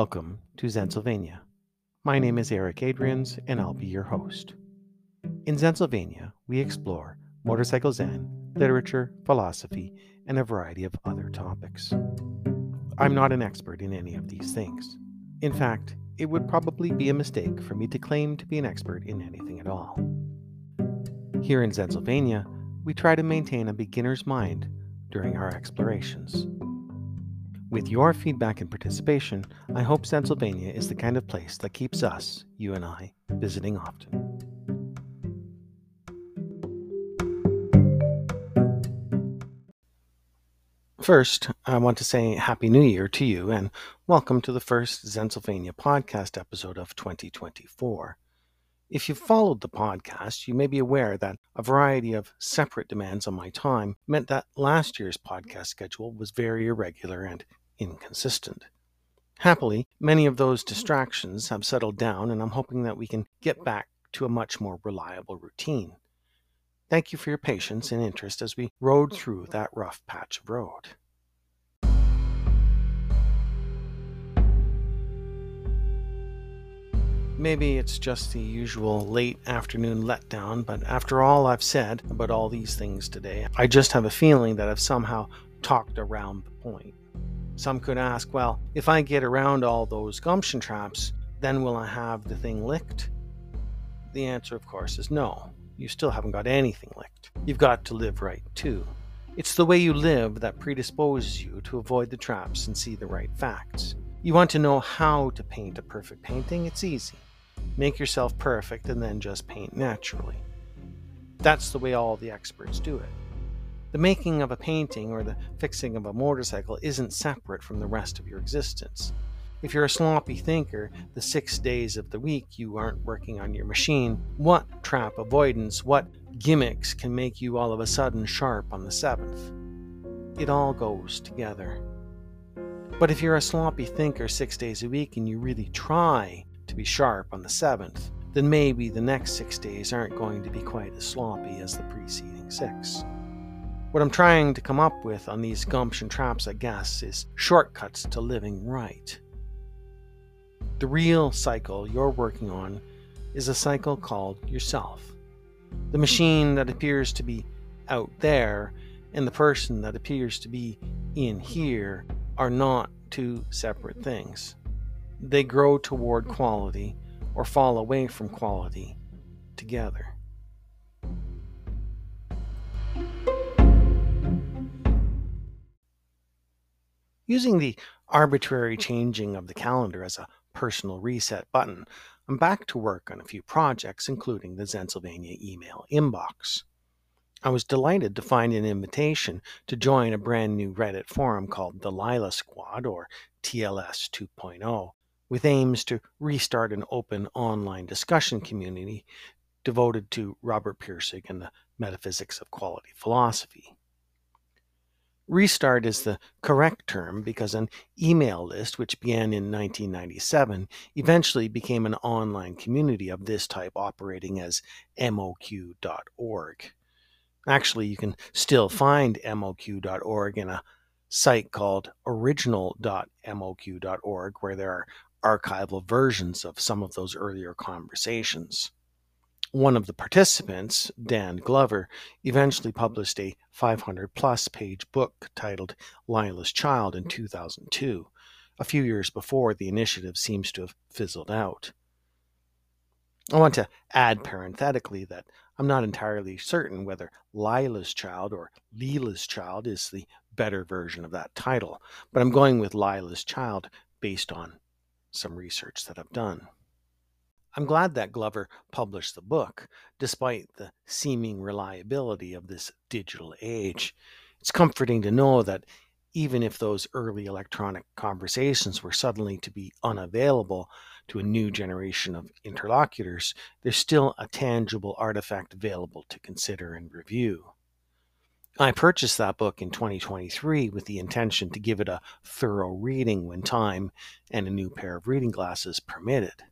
Welcome to Zensylvania. My name is Eric Adrians, and I'll be your host. In Zensylvania, we explore motorcycle zen, literature, philosophy, and a variety of other topics. I'm not an expert in any of these things. In fact, it would probably be a mistake for me to claim to be an expert in anything at all. Here in Zensylvania, we try to maintain a beginner's mind during our explorations. With your feedback and participation, I hope Zensylvania is the kind of place that keeps us, you and I, visiting often. First, I want to say Happy New Year to you and welcome to the first Zensylvania podcast episode of 2024. If you've followed the podcast, you may be aware that a variety of separate demands on my time meant that last year's podcast schedule was very irregular and inconsistent. Happily, many of those distractions have settled down, and I'm hoping that we can get back to a much more reliable routine. Thank you for your patience and interest as we rode through that rough patch of road. Maybe it's just the usual late afternoon letdown, but after all I've said about all these things today, I just have a feeling that I've somehow talked around the point. Some could ask, well, if I get around all those gumption traps, then will I have the thing licked? The answer, of course, is no. You still haven't got anything licked. You've got to live right, too. It's the way you live that predisposes you to avoid the traps and see the right facts. You want to know how to paint a perfect painting? It's easy. Make yourself perfect and then just paint naturally. That's the way all the experts do it. The making of a painting or the fixing of a motorcycle isn't separate from the rest of your existence. If you're a sloppy thinker, the six days of the week you aren't working on your machine, what trap avoidance, what gimmicks can make you all of a sudden sharp on the seventh? It all goes together. But if you're a sloppy thinker six days a week and you really try to be sharp on the seventh, then maybe the next six days aren't going to be quite as sloppy as the preceding six. What I'm trying to come up with on these gumption traps, I guess, is shortcuts to living right. The real cycle you're working on is a cycle called yourself. The machine that appears to be out there and the person that appears to be in here are not two separate things they grow toward quality or fall away from quality together. Using the arbitrary mm. changing of the calendar as a personal reset button, I'm back to work on a few projects, including the Zensylvania email inbox. I was delighted to find an invitation to join a brand new Reddit forum called the Lila Squad, or TLS 2.0, with aims to restart an open online discussion community devoted to Robert Pirsig and the metaphysics of quality philosophy. Restart is the correct term because an email list, which began in 1997, eventually became an online community of this type operating as MOQ.org. Actually, you can still find MOQ.org in a site called original.moq.org, where there are archival versions of some of those earlier conversations. One of the participants, Dan Glover, eventually published a 500 plus page book titled Lila's Child in 2002, a few years before the initiative seems to have fizzled out. I want to add parenthetically that I'm not entirely certain whether Lila's Child or Lila's Child is the better version of that title, but I'm going with Lila's Child based on some research that I've done. I'm glad that Glover published the book, despite the seeming reliability of this digital age. It's comforting to know that even if those early electronic conversations were suddenly to be unavailable to a new generation of interlocutors, there's still a tangible artifact available to consider and review. I purchased that book in 2023 with the intention to give it a thorough reading when time and a new pair of reading glasses permitted.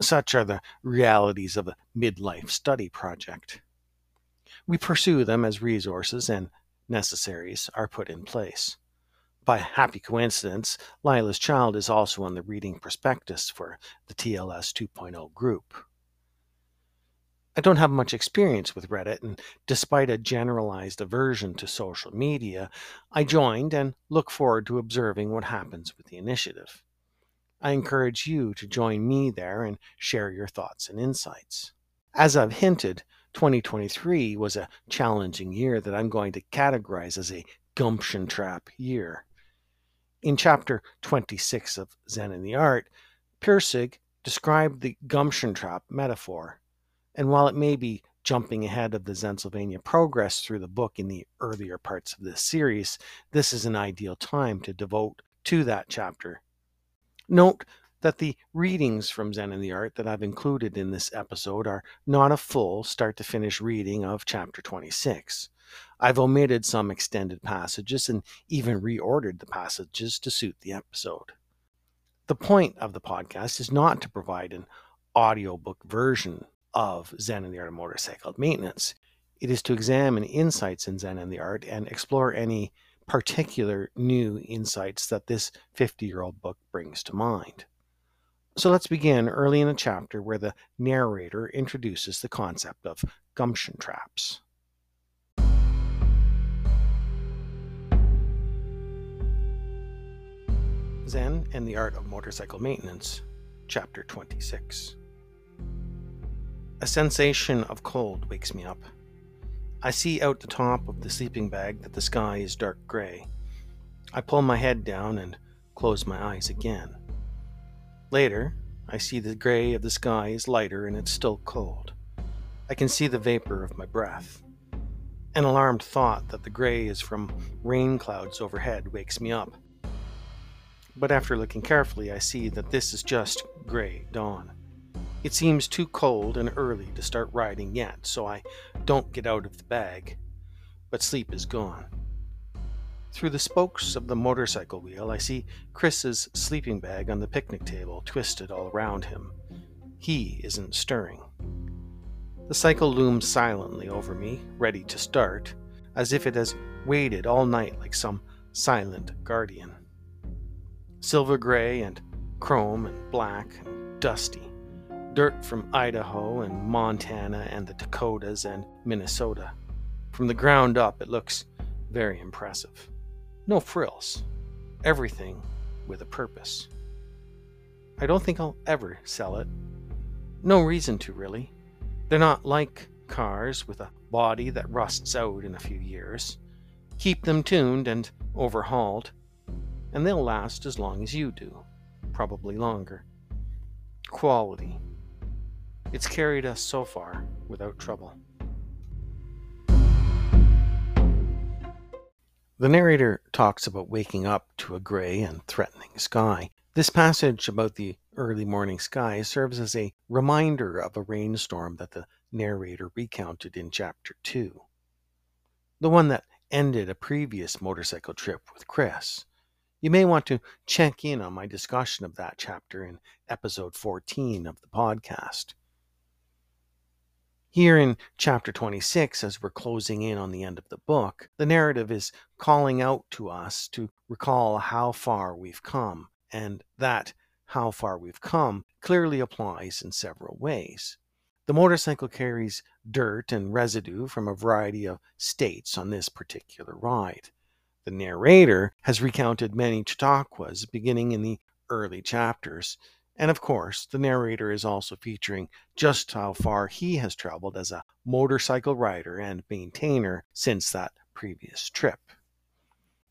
Such are the realities of a midlife study project. We pursue them as resources and necessaries are put in place. By happy coincidence, Lila's Child is also on the reading prospectus for the TLS 2.0 group. I don't have much experience with Reddit, and despite a generalized aversion to social media, I joined and look forward to observing what happens with the initiative. I encourage you to join me there and share your thoughts and insights. As I've hinted, 2023 was a challenging year that I'm going to categorize as a gumption trap year. In chapter 26 of Zen and the Art, Pirsig described the gumption trap metaphor and while it may be jumping ahead of the Zensylvania progress through the book in the earlier parts of this series, this is an ideal time to devote to that chapter. Note that the readings from Zen and the Art that I've included in this episode are not a full start to finish reading of chapter 26. I've omitted some extended passages and even reordered the passages to suit the episode. The point of the podcast is not to provide an audiobook version of Zen and the Art of Motorcycle Maintenance. It is to examine insights in Zen and the Art and explore any particular new insights that this 50 year old book brings to mind. So let's begin early in the chapter where the narrator introduces the concept of gumption traps. Zen and the Art of Motorcycle Maintenance, Chapter 26. A sensation of cold wakes me up. I see out the top of the sleeping bag that the sky is dark gray. I pull my head down and close my eyes again. Later, I see the gray of the sky is lighter and it's still cold. I can see the vapor of my breath. An alarmed thought that the gray is from rain clouds overhead wakes me up. But after looking carefully, I see that this is just gray dawn. It seems too cold and early to start riding yet, so I don't get out of the bag. But sleep is gone. Through the spokes of the motorcycle wheel, I see Chris's sleeping bag on the picnic table twisted all around him. He isn't stirring. The cycle looms silently over me, ready to start, as if it has waited all night like some silent guardian. Silver gray and chrome and black and dusty dirt from Idaho and Montana and the Dakotas and Minnesota. From the ground up, it looks very impressive. No frills, everything with a purpose. I don't think I'll ever sell it. No reason to, really. They're not like cars with a body that rusts out in a few years. Keep them tuned and overhauled, and they'll last as long as you do, probably longer. Quality, it's carried us so far without trouble. The narrator talks about waking up to a gray and threatening sky. This passage about the early morning sky serves as a reminder of a rainstorm that the narrator recounted in chapter 2. The one that ended a previous motorcycle trip with Chris. You may want to check in on my discussion of that chapter in episode 14 of the podcast. Here in chapter 26, as we're closing in on the end of the book, the narrative is calling out to us to recall how far we've come, and that how far we've come clearly applies in several ways. The motorcycle carries dirt and residue from a variety of states on this particular ride. The narrator has recounted many Chautauquas beginning in the early chapters, and of course, the narrator is also featuring just how far he has traveled as a motorcycle rider and maintainer since that previous trip.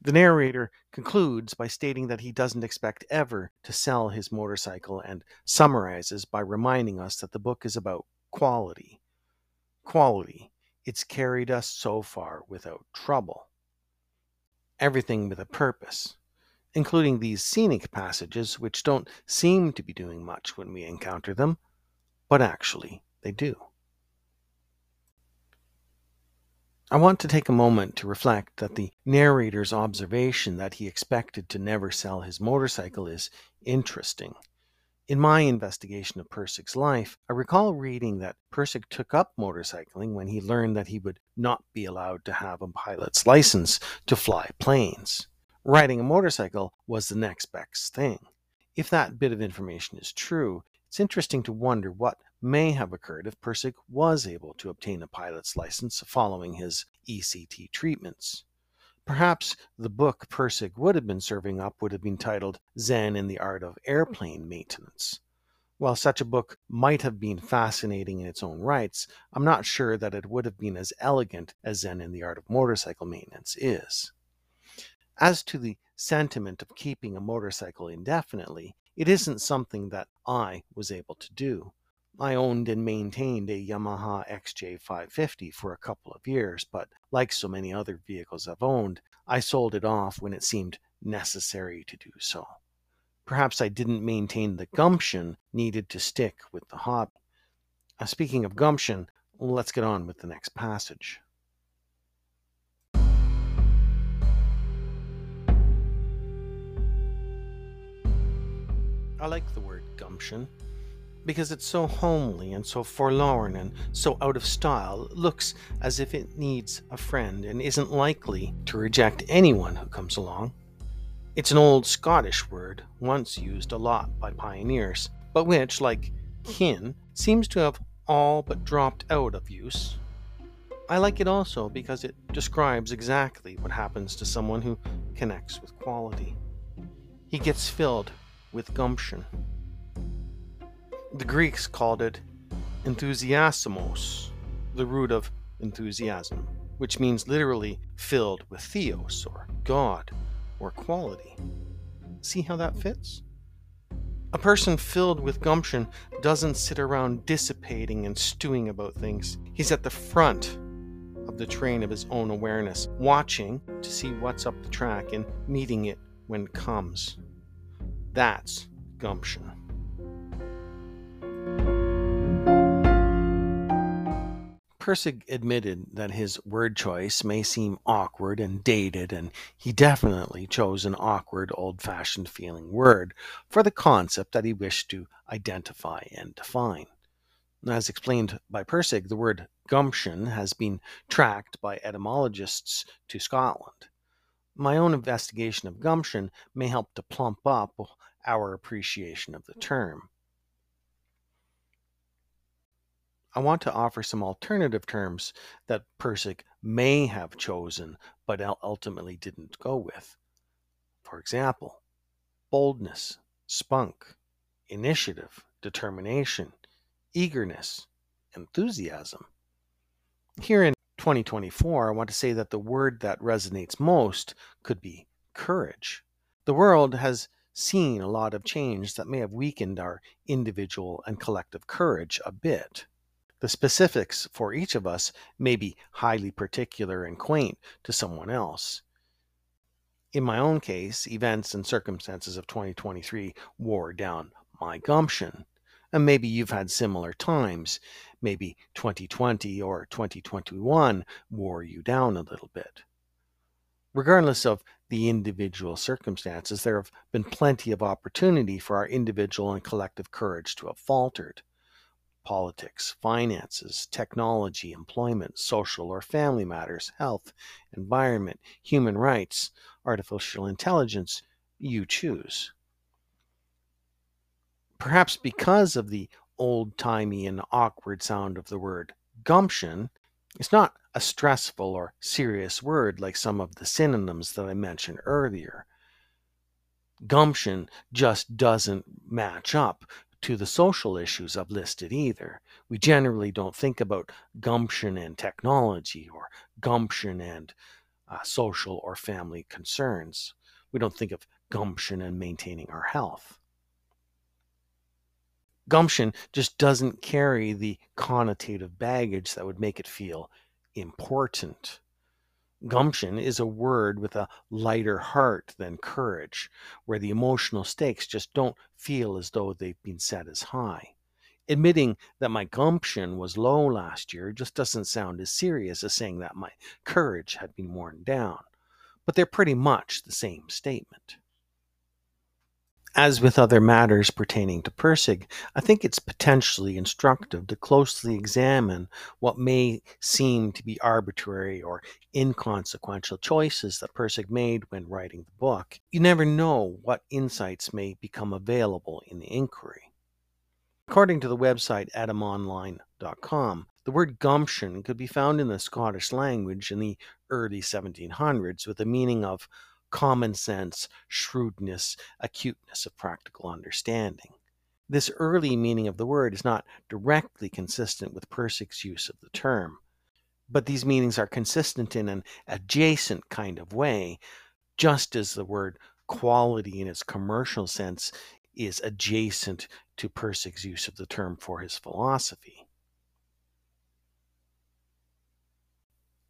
The narrator concludes by stating that he doesn't expect ever to sell his motorcycle and summarizes by reminding us that the book is about quality. Quality. It's carried us so far without trouble. Everything with a purpose including these scenic passages which don't seem to be doing much when we encounter them, but actually they do. I want to take a moment to reflect that the narrator's observation that he expected to never sell his motorcycle is interesting. In my investigation of Pirsig's life, I recall reading that Pirsig took up motorcycling when he learned that he would not be allowed to have a pilot's license to fly planes. Riding a motorcycle was the next best thing. If that bit of information is true, it's interesting to wonder what may have occurred if Pirsig was able to obtain a pilot's license following his ECT treatments. Perhaps the book Pirsig would have been serving up would have been titled Zen in the Art of Airplane Maintenance. While such a book might have been fascinating in its own rights, I'm not sure that it would have been as elegant as Zen in the Art of Motorcycle Maintenance is. As to the sentiment of keeping a motorcycle indefinitely, it isn't something that I was able to do. I owned and maintained a Yamaha XJ550 for a couple of years, but like so many other vehicles I've owned, I sold it off when it seemed necessary to do so. Perhaps I didn't maintain the gumption needed to stick with the hobby. Uh, speaking of gumption, let's get on with the next passage. I like the word gumption because it's so homely and so forlorn and so out of style, looks as if it needs a friend and isn't likely to reject anyone who comes along. It's an old Scottish word, once used a lot by pioneers, but which, like kin, seems to have all but dropped out of use. I like it also because it describes exactly what happens to someone who connects with quality. He gets filled with gumption. The Greeks called it enthusiasmos, the root of enthusiasm, which means literally filled with theos, or God, or quality. See how that fits? A person filled with gumption doesn't sit around dissipating and stewing about things. He's at the front of the train of his own awareness, watching to see what's up the track and meeting it when it comes. That's gumption. Pirsig admitted that his word choice may seem awkward and dated, and he definitely chose an awkward, old fashioned feeling word for the concept that he wished to identify and define. As explained by Pirsig, the word gumption has been tracked by etymologists to Scotland. My own investigation of gumption may help to plump up our appreciation of the mm. term. I want to offer some alternative terms that Pirsig may have chosen but ultimately didn't go with. For example, boldness, spunk, initiative, determination, eagerness, enthusiasm. Here in 2024, I want to say that the word that resonates most could be courage. The world has seen a lot of change that may have weakened our individual and collective courage a bit. The specifics for each of us may be highly particular and quaint to someone else. In my own case, events and circumstances of 2023 wore down my gumption. And maybe you've had similar times. Maybe 2020 or 2021 wore you down a little bit. Regardless of the individual circumstances, there have been plenty of opportunity for our individual and collective courage to have faltered. Politics, finances, technology, employment, social or family matters, health, environment, human rights, artificial intelligence, you choose. Perhaps because of the old timey and awkward sound of the word gumption, it's not a stressful or serious word like some of the synonyms that I mentioned earlier. Gumption just doesn't match up to the social issues I've listed either. We generally don't think about gumption and technology or gumption and uh, social or family concerns. We don't think of gumption and maintaining our health gumption just doesn't carry the connotative baggage that would make it feel important. Gumption is a word with a lighter heart than courage, where the emotional stakes just don't feel as though they've been set as high. Admitting that my gumption was low last year just doesn't sound as serious as saying that my courage had been worn down, but they're pretty much the same statement. As with other matters pertaining to Pirsig, I think it's potentially instructive to closely examine what may seem to be arbitrary or inconsequential choices that Pirsig made when writing the book. You never know what insights may become available in the inquiry. According to the website etymonline.com, the word gumption could be found in the Scottish language in the early 1700s with the meaning of common sense, shrewdness, acuteness of practical understanding. This early meaning of the word is not directly consistent with Pirsig's use of the term, but these meanings are consistent in an adjacent kind of way, just as the word quality in its commercial sense is adjacent to Pirsig's use of the term for his philosophy.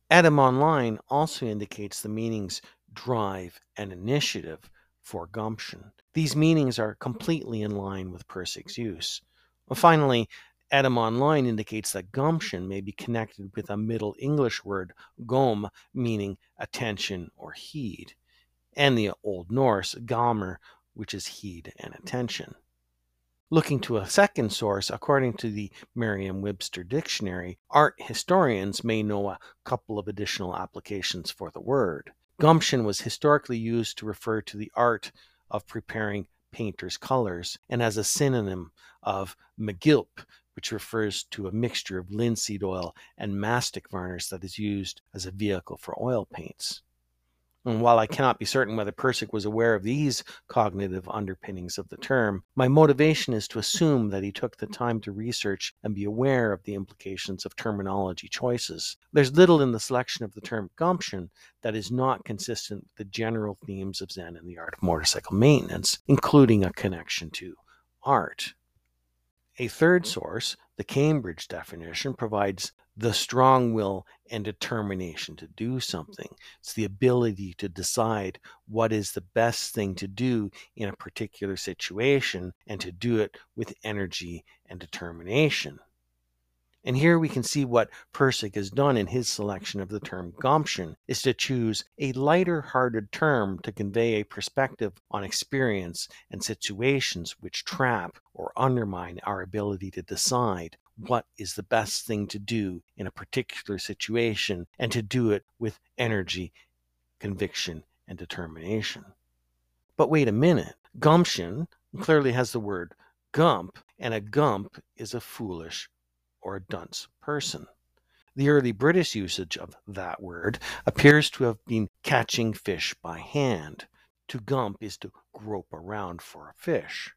Etymonline also indicates the meanings drive, and initiative for gumption. These meanings are completely in line with Pirsig's use. Finally, Etymonline indicates that gumption may be connected with a Middle English word, gom, meaning attention or heed, and the Old Norse, gaumr, which is heed and attention. Looking to a second source, according to the Merriam Webster Dictionary, art historians may know a couple of additional applications for the word. Gumption was historically used to refer to the art of preparing painter's colors and as a synonym of magilp, which refers to a mixture of linseed oil and mastic varnish that is used as a vehicle for oil paints. And while I cannot be certain whether Pirsig was aware of these cognitive underpinnings of the term, my motivation is to assume that he took the time to research and be aware of the implications of terminology choices. There's little in the selection of the term gumption that is not consistent with the general themes of Zen and the art of motorcycle maintenance, including a connection to art. A third source, the Cambridge definition, provides the strong will and determination to do something. It's the ability to decide what is the best thing to do in a particular situation and to do it with energy and determination. And here we can see what Pirsig has done in his selection of the term gumption is to choose a lighter hearted term to convey a perspective on experience and situations which trap or undermine our ability to decide what is the best thing to do in a particular situation and to do it with energy, conviction, and determination. But wait a minute. Gumption clearly has the word gump, and a gump is a foolish or a dunce person. The early British usage of that word appears to have been catching fish by hand. To gump is to grope around for a fish.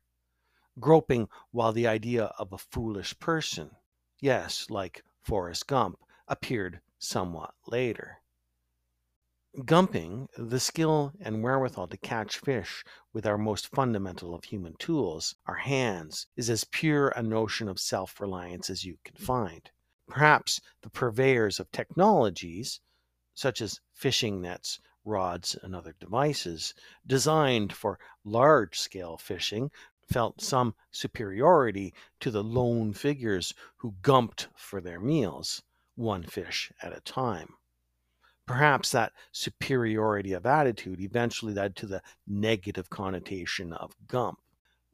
Groping while the idea of a foolish person, yes, like Forrest Gump, appeared somewhat later. Gumping, the skill and wherewithal to catch fish with our most fundamental of human tools, our hands, is as pure a notion of self reliance as you can find. Perhaps the purveyors of technologies, such as fishing nets, rods, and other devices designed for large scale fishing, felt some superiority to the lone figures who gumped for their meals, one fish at a time. Perhaps that superiority of attitude eventually led to the negative connotation of gump.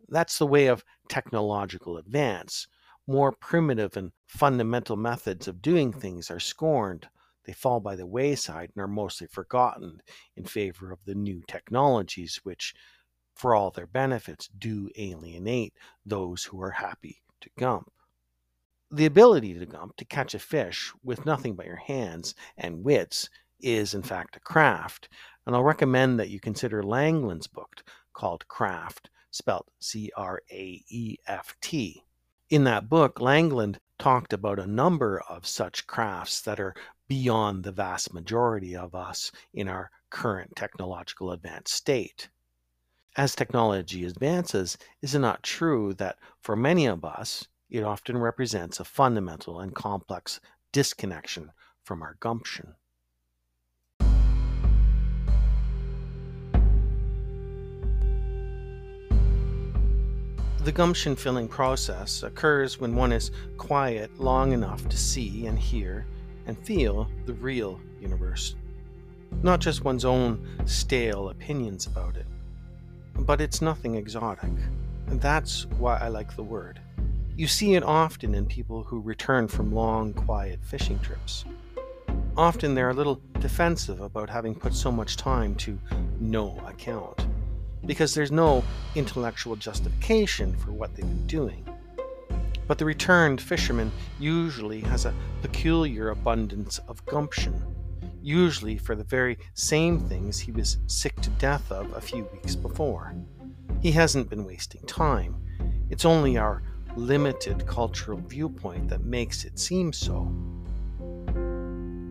That's the way of technological advance. More primitive and fundamental methods of doing things are scorned. They fall by the wayside and are mostly forgotten in favor of the new technologies, which, for all their benefits, do alienate those who are happy to gump. The ability to gump, to catch a fish with nothing but your hands and wits, is in fact a craft. And I'll recommend that you consider Langlands' book called Craft, spelled C R A E F T. In that book, Langland talked about a number of such crafts that are beyond the vast majority of us in our current technological advanced state. As technology advances, is it not true that for many of us, it often represents a fundamental and complex disconnection from our gumption? The gumption filling process occurs when one is quiet long enough to see and hear and feel the real universe, not just one's own stale opinions about it, but it's nothing exotic. And that's why I like the word. You see it often in people who return from long, quiet fishing trips. Often they're a little defensive about having put so much time to no account, because there's no intellectual justification for what they've been doing. But the returned fisherman usually has a peculiar abundance of gumption, usually for the very same things he was sick to death of a few weeks before. He hasn't been wasting time. It's only our limited cultural viewpoint that makes it seem so.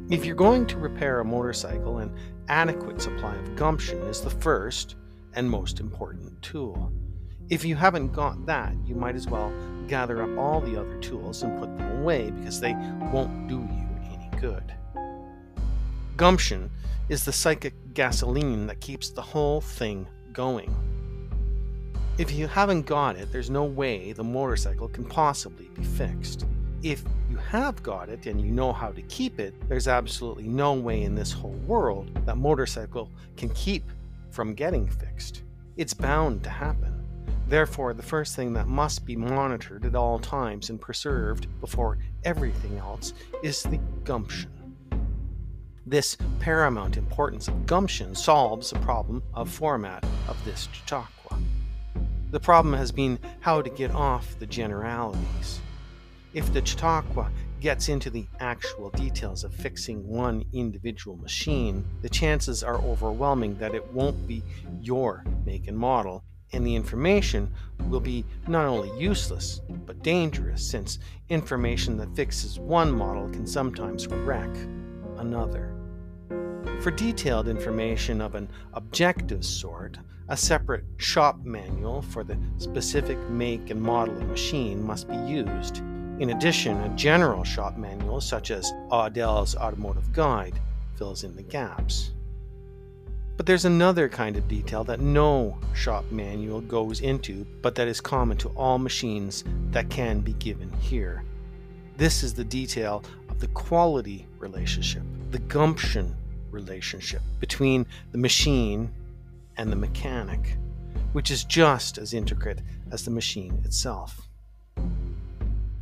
If you're going to repair a motorcycle, an adequate supply of gumption is the first and most important tool. If you haven't got that, you might as well gather up all the other tools and put them away because they won't do you any good. Gumption is the psychic gasoline that keeps the whole thing going. If you haven't got it, there's no way the motorcycle can possibly be fixed if you have got it and you know how to keep it, there's absolutely no way in this whole world that motorcycle can keep from getting fixed. It's bound to happen. Therefore, the first thing that must be monitored at all times and preserved before everything else is the gumption. This paramount importance of gumption solves the problem of format of this Chautauqua. The problem has been how to get off the generalities. If the Chautauqua gets into the actual details of fixing one individual machine, the chances are overwhelming that it won't be your make and model, and the information will be not only useless, but dangerous, since information that fixes one model can sometimes wreck another. For detailed information of an objective sort, a separate shop manual for the specific make and model of machine must be used in addition, a general shop manual, such as Audel's Automotive Guide, fills in the gaps. But there's another kind of detail that no shop manual goes into, but that is common to all machines that can be given here. This is the detail of the quality relationship, the gumption relationship between the machine and the mechanic, which is just as intricate as the machine itself.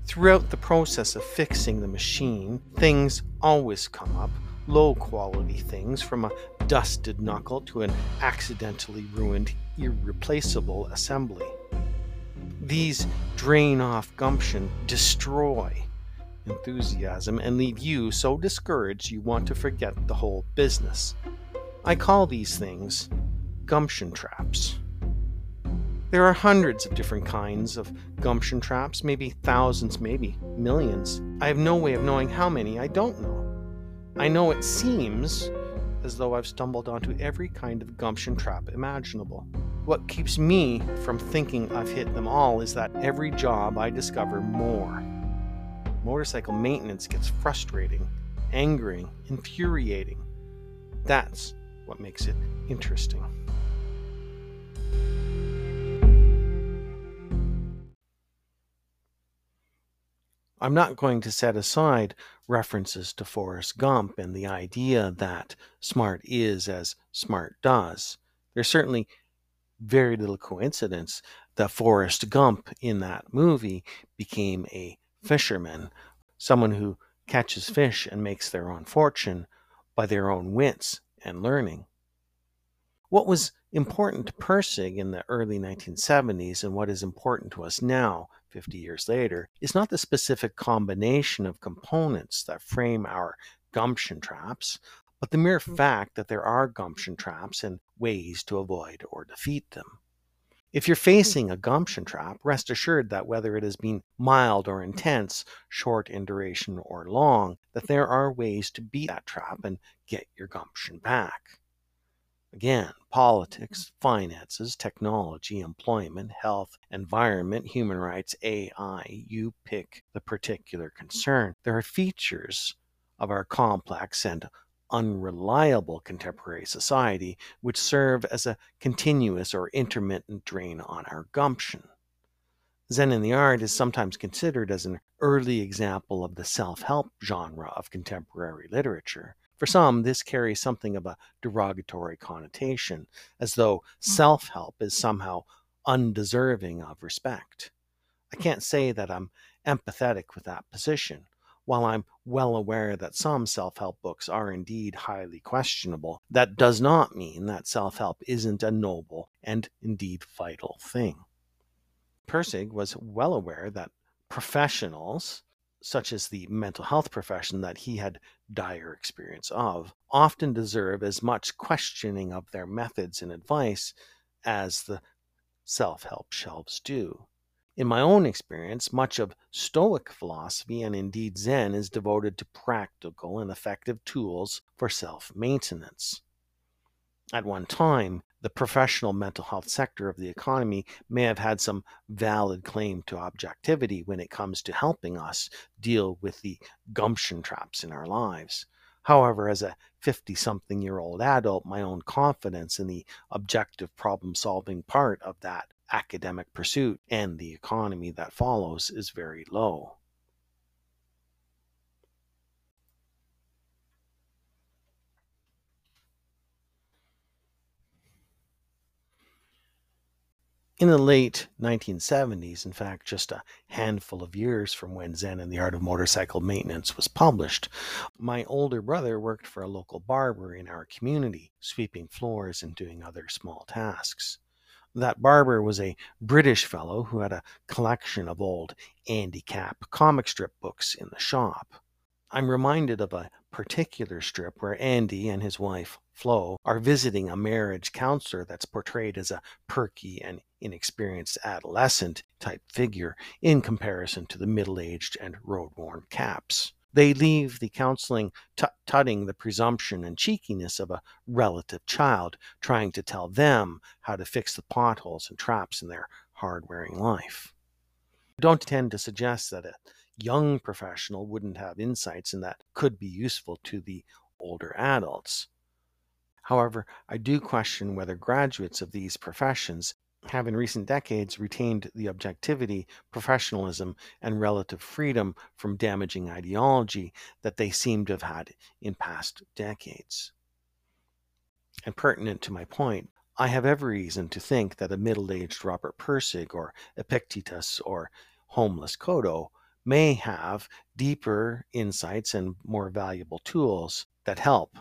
Throughout the process of fixing the machine, things always come up low quality things from a dusted knuckle to an accidentally ruined, irreplaceable assembly. These drain off gumption, destroy enthusiasm, and leave you so discouraged you want to forget the whole business. I call these things gumption traps. There are hundreds of different kinds of gumption traps, maybe thousands, maybe millions. I have no way of knowing how many, I don't know. I know it seems as though I've stumbled onto every kind of gumption trap imaginable. What keeps me from thinking I've hit them all is that every job I discover more. Motorcycle maintenance gets frustrating, angering, infuriating. That's what makes it interesting. I'm not going to set aside references to Forrest Gump and the idea that smart is as smart does. There's certainly very little coincidence that Forrest Gump in that movie became a fisherman, someone who catches fish and makes their own fortune by their own wits and learning. What was important to Pirsig in the early 1970s and what is important to us now, 50 years later, is not the specific combination of components that frame our gumption traps, but the mere fact that there are gumption traps and ways to avoid or defeat them. If you're hmm. facing a gumption trap, rest assured that whether it has been mild or intense, short in duration or long, that there are ways to beat that trap and get your gumption back. Again, politics, finances, technology, employment, health, environment, human rights, AI, you pick the particular concern. There are features of our complex and unreliable contemporary society which serve as a continuous or intermittent drain on our gumption. Zen in the Art is sometimes considered as an early example of the self help genre of contemporary literature For some, this carries something of a derogatory connotation, as though Hmm. self help is somehow undeserving of respect. I can't say that I'm empathetic with that position. While I'm well aware that some self help books are indeed highly questionable, that does not mean that self help isn't a noble and indeed vital thing. Pirsig was well aware that professionals, such as the mental health profession that he had dire experience of, often deserve as much questioning of their methods and advice as the self help shelves do. In my own experience, much of Stoic philosophy and indeed Zen is devoted to practical and effective tools for self maintenance. At one time, the professional mental health sector of the economy may have had some valid claim to objectivity when it comes to helping us deal with the gumption traps in our lives. However, as a 50 something year old adult, my own confidence in the objective problem solving part of that academic pursuit and the economy that follows is very low. In the late 1970s, in fact, just a handful of years from when Zen and the Art of Motorcycle Maintenance was published, my older brother worked for a local barber in our community, sweeping floors and doing other small tasks. That barber was a British fellow who had a collection of old Andy Capp comic strip books in the shop. I'm reminded of a particular strip where Andy and his wife, Flo, are visiting a marriage counselor that's portrayed as a perky and inexperienced adolescent type figure in comparison to the middle aged and road worn Capps. They leave the counseling tut tutting the presumption and cheekiness of a relative child, trying to tell them how to fix the potholes and traps in their hard wearing life. I don't tend to suggest that a young professional wouldn't have insights and that could be useful to the older adults. However, I do question whether graduates of these professions have in recent decades retained the objectivity, professionalism, and relative freedom from damaging ideology that they seem to have had in past decades. And pertinent to my point, I have every reason to think that a middle aged Robert Pirsig or Epictetus or homeless Kodo may have deeper insights and more valuable tools that help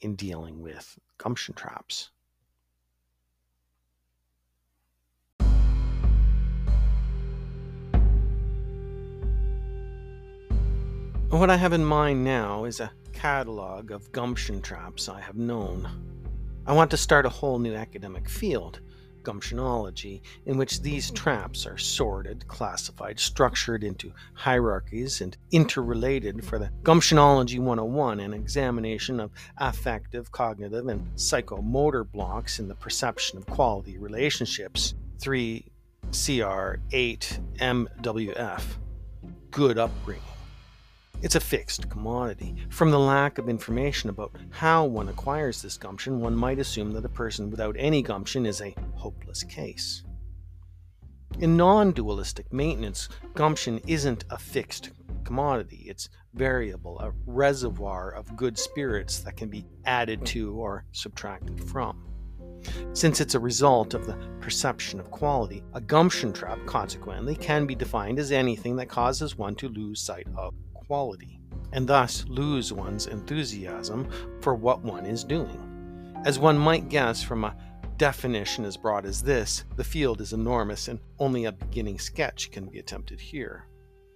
in dealing with gumption traps. What I have in mind now is a catalog of gumption traps I have known. I want to start a whole new academic field, gumptionology, in which these hmm. traps are sorted, classified, structured into hierarchies, and interrelated for the Gumptionology 101, an examination of affective, cognitive, and psychomotor blocks in the perception of quality relationships. 3 CR 8 MWF. Good upbringing. It's a fixed commodity. From the lack of information about how one acquires this gumption, one might assume that a person without any gumption is a hopeless case. In non dualistic maintenance, gumption isn't a fixed commodity, it's variable, a reservoir of good spirits that can be added to or subtracted from. Since it's a result of the perception of quality, a gumption trap, consequently, can be defined as anything that causes one to lose sight of quality, and thus lose one's enthusiasm for what one is doing. As one might guess from a definition as broad as this, the field is enormous and only a beginning sketch can be attempted here.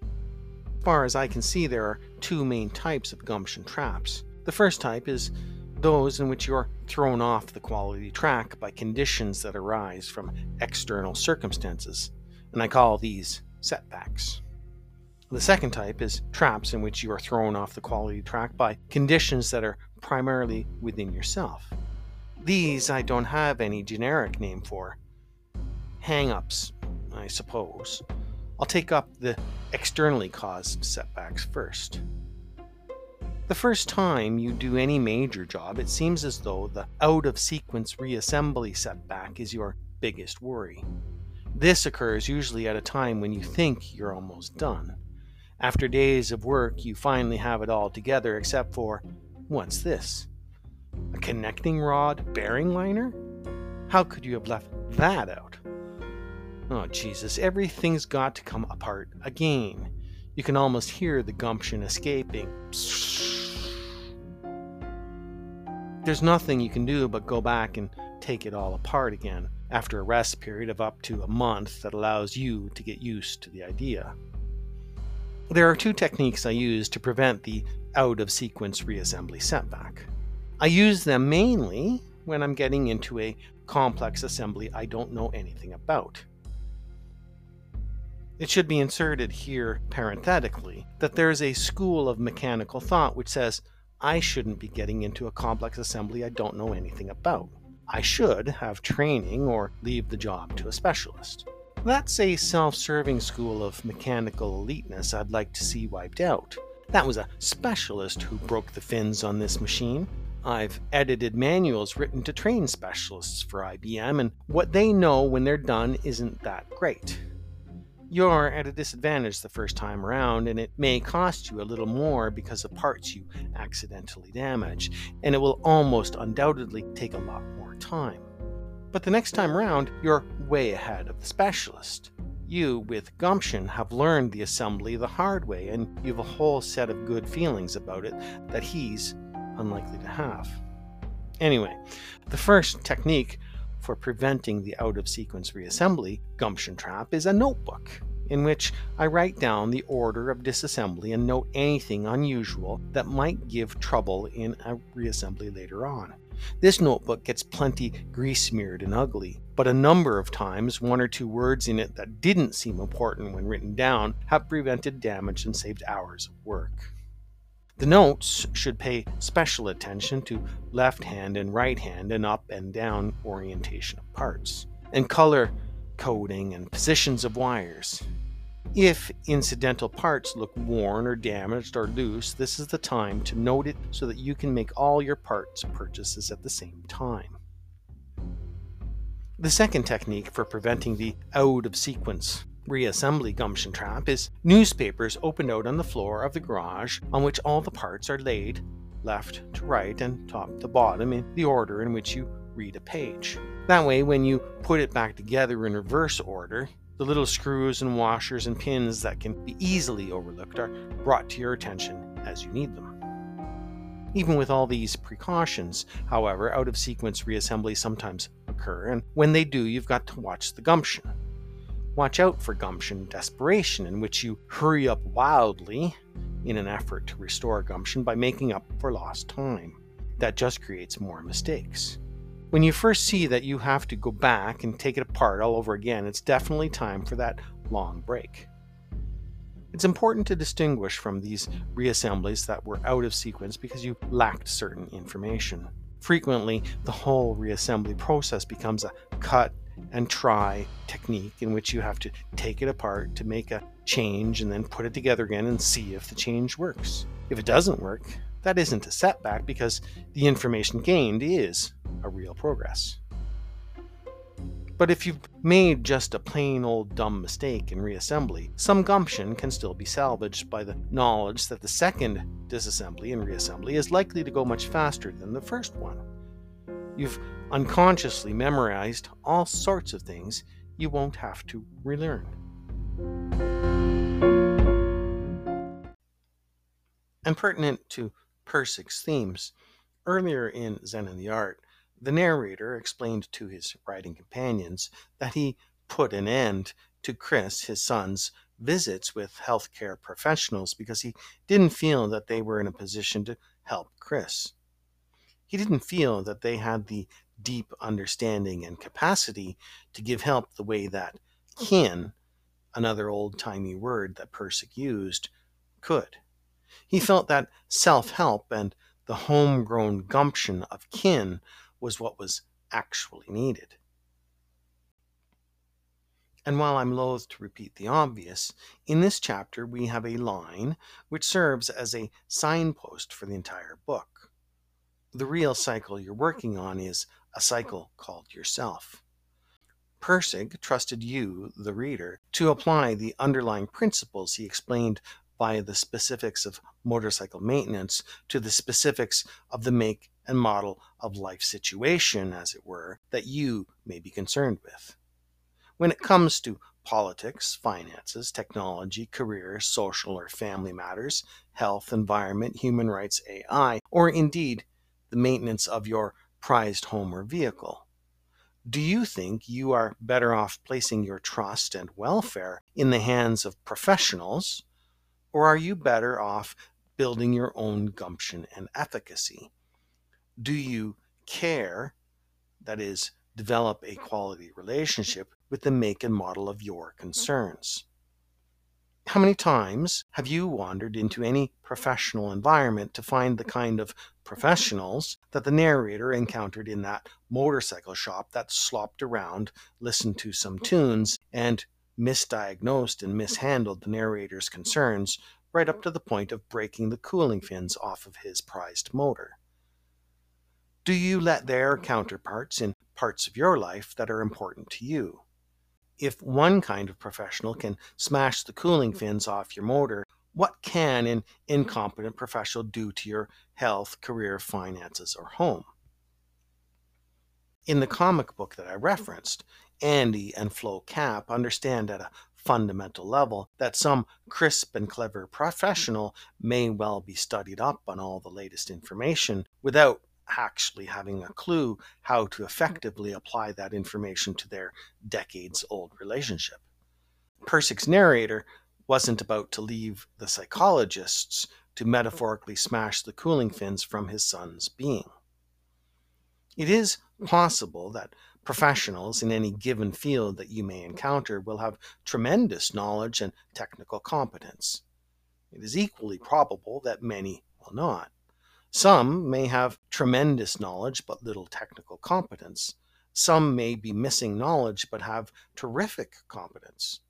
As far as I can see, there are two main types of gumption traps. The first type is those in which you are thrown off the quality track by conditions that arise from external circumstances, and I call these setbacks. The second type is traps in which you are thrown off the quality track by conditions that are primarily within yourself. These I don't have any generic name for. Hang ups, I suppose. I'll take up the externally caused setbacks first. The first time you do any major job, it seems as though the out of sequence reassembly setback is your biggest worry. This occurs usually at a time when you think you're almost done. After days of work, you finally have it all together except for What's this? A connecting rod bearing liner? How could you have left that out? Oh, Jesus, everything's got to come apart again. You can almost hear the gumption escaping. There's nothing you can do but go back and take it all apart again after a rest period of up to a month that allows you to get used to the idea. There are two techniques I use to prevent the out of sequence reassembly setback. I use them mainly when I'm getting into a complex assembly I don't know anything about. It should be inserted here parenthetically that there is a school of mechanical thought which says I shouldn't be getting into a complex assembly I don't know anything about. I should have training or leave the job to a specialist. That's a self serving school of mechanical eliteness I'd like to see wiped out. That was a specialist who broke the fins on this machine. I've edited manuals written to train specialists for IBM, and what they know when they're done isn't that great you're at a disadvantage the first time around, and it may cost you a little more because of parts you accidentally damage, and it will almost undoubtedly take a lot more time. But the next time round, you're way ahead of the specialist. You, with gumption, have learned the assembly the hard way, and you have a whole set of good feelings about it that he's unlikely to have. Anyway, the first technique for preventing the out of sequence reassembly gumption trap is a notebook in which I write down the order of disassembly and note anything unusual that might give trouble in a reassembly later on. This notebook gets plenty grease smeared and ugly, but a number of times one or two words in it that didn't seem important when written down have prevented damage and saved hours of work. The notes should pay special attention to left hand and right hand and up and down orientation of parts, and color coding and positions of wires. If incidental parts look worn or damaged or loose, this is the time to note it so that you can make all your parts purchases at the same time. The second technique for preventing the out of sequence reassembly gumption trap is newspapers opened out on the floor of the garage on which all the parts are laid left to right and top to bottom in the order in which you read a page. That way, when you put it back together in reverse order, the little screws and washers and pins that can be easily overlooked are brought to your attention as you need them. Even with all these precautions, however, out of sequence reassembly sometimes occur, and when they do, you've got to watch the gumption. Watch out for gumption desperation, in which you hurry up wildly in an effort to restore gumption by making up for lost time. That just creates more mistakes. When you first see that you have to go back and take it apart all over again, it's definitely time for that long break. It's important to distinguish from these reassemblies that were out of sequence because you lacked certain information. Frequently, the whole reassembly process becomes a cut and try technique in which you have to take it apart to make a change and then put it together again and see if the change works. If it doesn't work, that isn't a setback because the information gained is a real progress. But if you've made just a plain old dumb mistake in reassembly, some gumption can still be salvaged by the knowledge that the second disassembly and reassembly is likely to go much faster than the first one. You've unconsciously memorized all sorts of things you won't have to relearn. And pertinent to Pirsig's themes, earlier in Zen and the Art, the narrator explained to his writing companions that he put an end to Chris, his son's, visits with healthcare professionals because he didn't feel that they were in a position to help Chris. He didn't feel that they had the deep understanding and capacity to give help the way that kin, another old timey word that Pirsig used, could. He felt that self help and the homegrown gumption of kin was what was actually needed. And while I'm loath to repeat the obvious, in this chapter we have a line which serves as a signpost for the entire book. The real cycle you're working on is a cycle called yourself. Pirsig trusted you, the reader, to apply the underlying principles he explained via the specifics of motorcycle maintenance to the specifics of the make and model of life situation, as it were, that you may be concerned with. When it comes to politics, finances, technology, career, social or family matters, health, environment, human rights, AI, or indeed the maintenance of your prized home or vehicle. Do you think you are better off placing your trust and welfare in the hands of professionals, or are you better off building your own gumption and efficacy? Do you care, that is, develop a quality relationship with the make and model of your mm-hmm. concerns? How many times have you wandered into any professional environment to find the kind of professionals that the narrator encountered in that motorcycle shop that slopped around, listened to some mm-hmm. tunes, and misdiagnosed and mishandled the narrator's concerns right up to the point of breaking the cooling fins off of his prized motor? Do you let their counterparts in parts of your life that are important to you? If one kind of professional can smash the cooling fins off your motor, what can an incompetent professional do to your health, career, finances, or home? In the comic book that I referenced, Andy and Flo Capp understand at a fundamental level that some crisp and clever professional may well be studied up on all the latest information without actually having a clue how to effectively apply that information to their decades old relationship. Pirsig's narrator wasn't about to leave the psychologists to metaphorically smash the cooling fins from his son's being. It is possible that professionals in any given field that you may encounter will have tremendous knowledge and technical competence. It is equally probable that many will not. Some may have tremendous knowledge but little technical competence. Some may be missing knowledge but have terrific competence.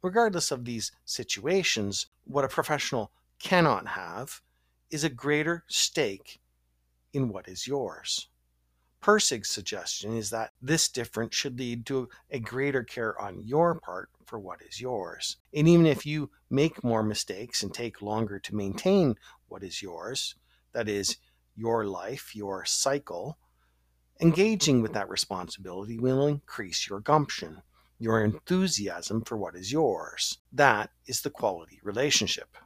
Regardless of these situations, what a professional cannot have is a greater stake in what is yours. Pirsig's suggestion is that this difference should lead to a greater care on your part for what is yours. And even if you make more mistakes and take longer to maintain what is yours, that is, your life, your cycle, engaging with that responsibility will increase your gumption, your enthusiasm for what is yours. That is the quality relationship.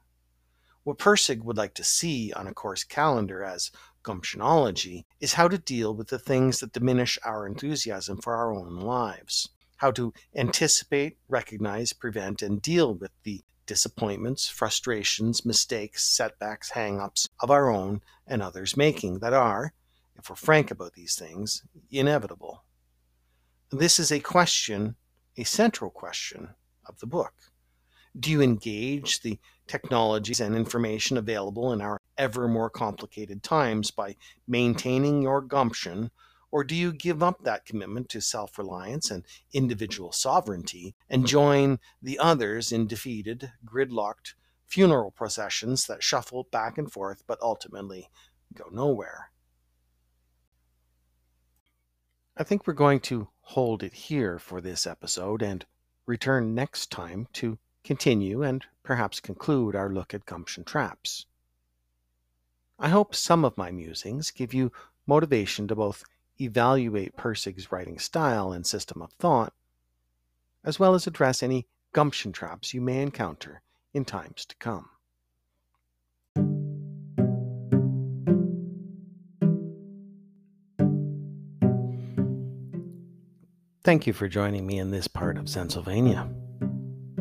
What Pirsig would like to see on a course calendar as gumptionology is how to deal with the things that diminish our enthusiasm for our own lives, how to anticipate, recognize, prevent, and deal with the disappointments, frustrations, mistakes, setbacks, hang ups of our own and others' making that are, if we're frank about these things, inevitable. This is a question, a central question of the book. Do you engage the technologies and information available in our ever more complicated times by maintaining your gumption or do you give up that commitment to self reliance and individual sovereignty and mm-hmm. join the others in defeated, gridlocked funeral processions that shuffle back and forth but ultimately go nowhere? I think we're going to hold it here for this episode and return next time to continue and perhaps conclude our look at gumption traps. I hope some of my musings give you motivation to both evaluate Pirsig's writing style and system of thought, as well as address any gumption traps you may encounter in times to come. Thank you for joining me in this part of Zensylvania.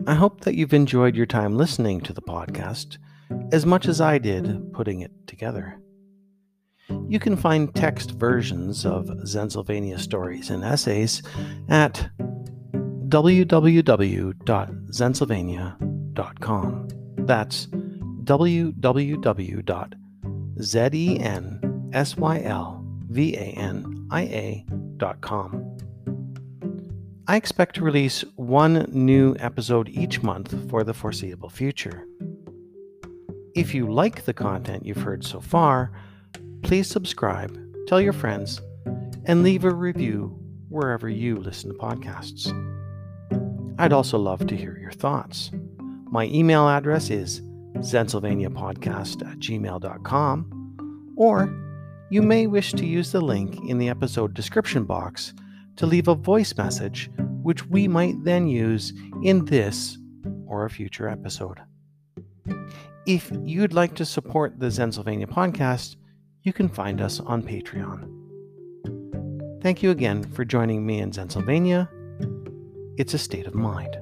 I hope that you've enjoyed your time listening to the podcast as much as I did putting it together. You can find text versions of Zensylvania stories and essays at www.zensylvania.com. That's www.zensylvania.com. I expect to release one new episode each month for the foreseeable future. If you like the content you've heard so far, please subscribe, tell your friends, and leave a review wherever you listen to podcasts. I'd also love to hear your thoughts. My email address is Zensylvaniapodcast at gmail.com, or you may wish to use the link in the episode description box to leave a voice message, which we might then use in this or a future episode. If you'd like to support the Zensylvania podcast, you can find us on Patreon. Thank you again for joining me in Zensylvania. It's a state of mind.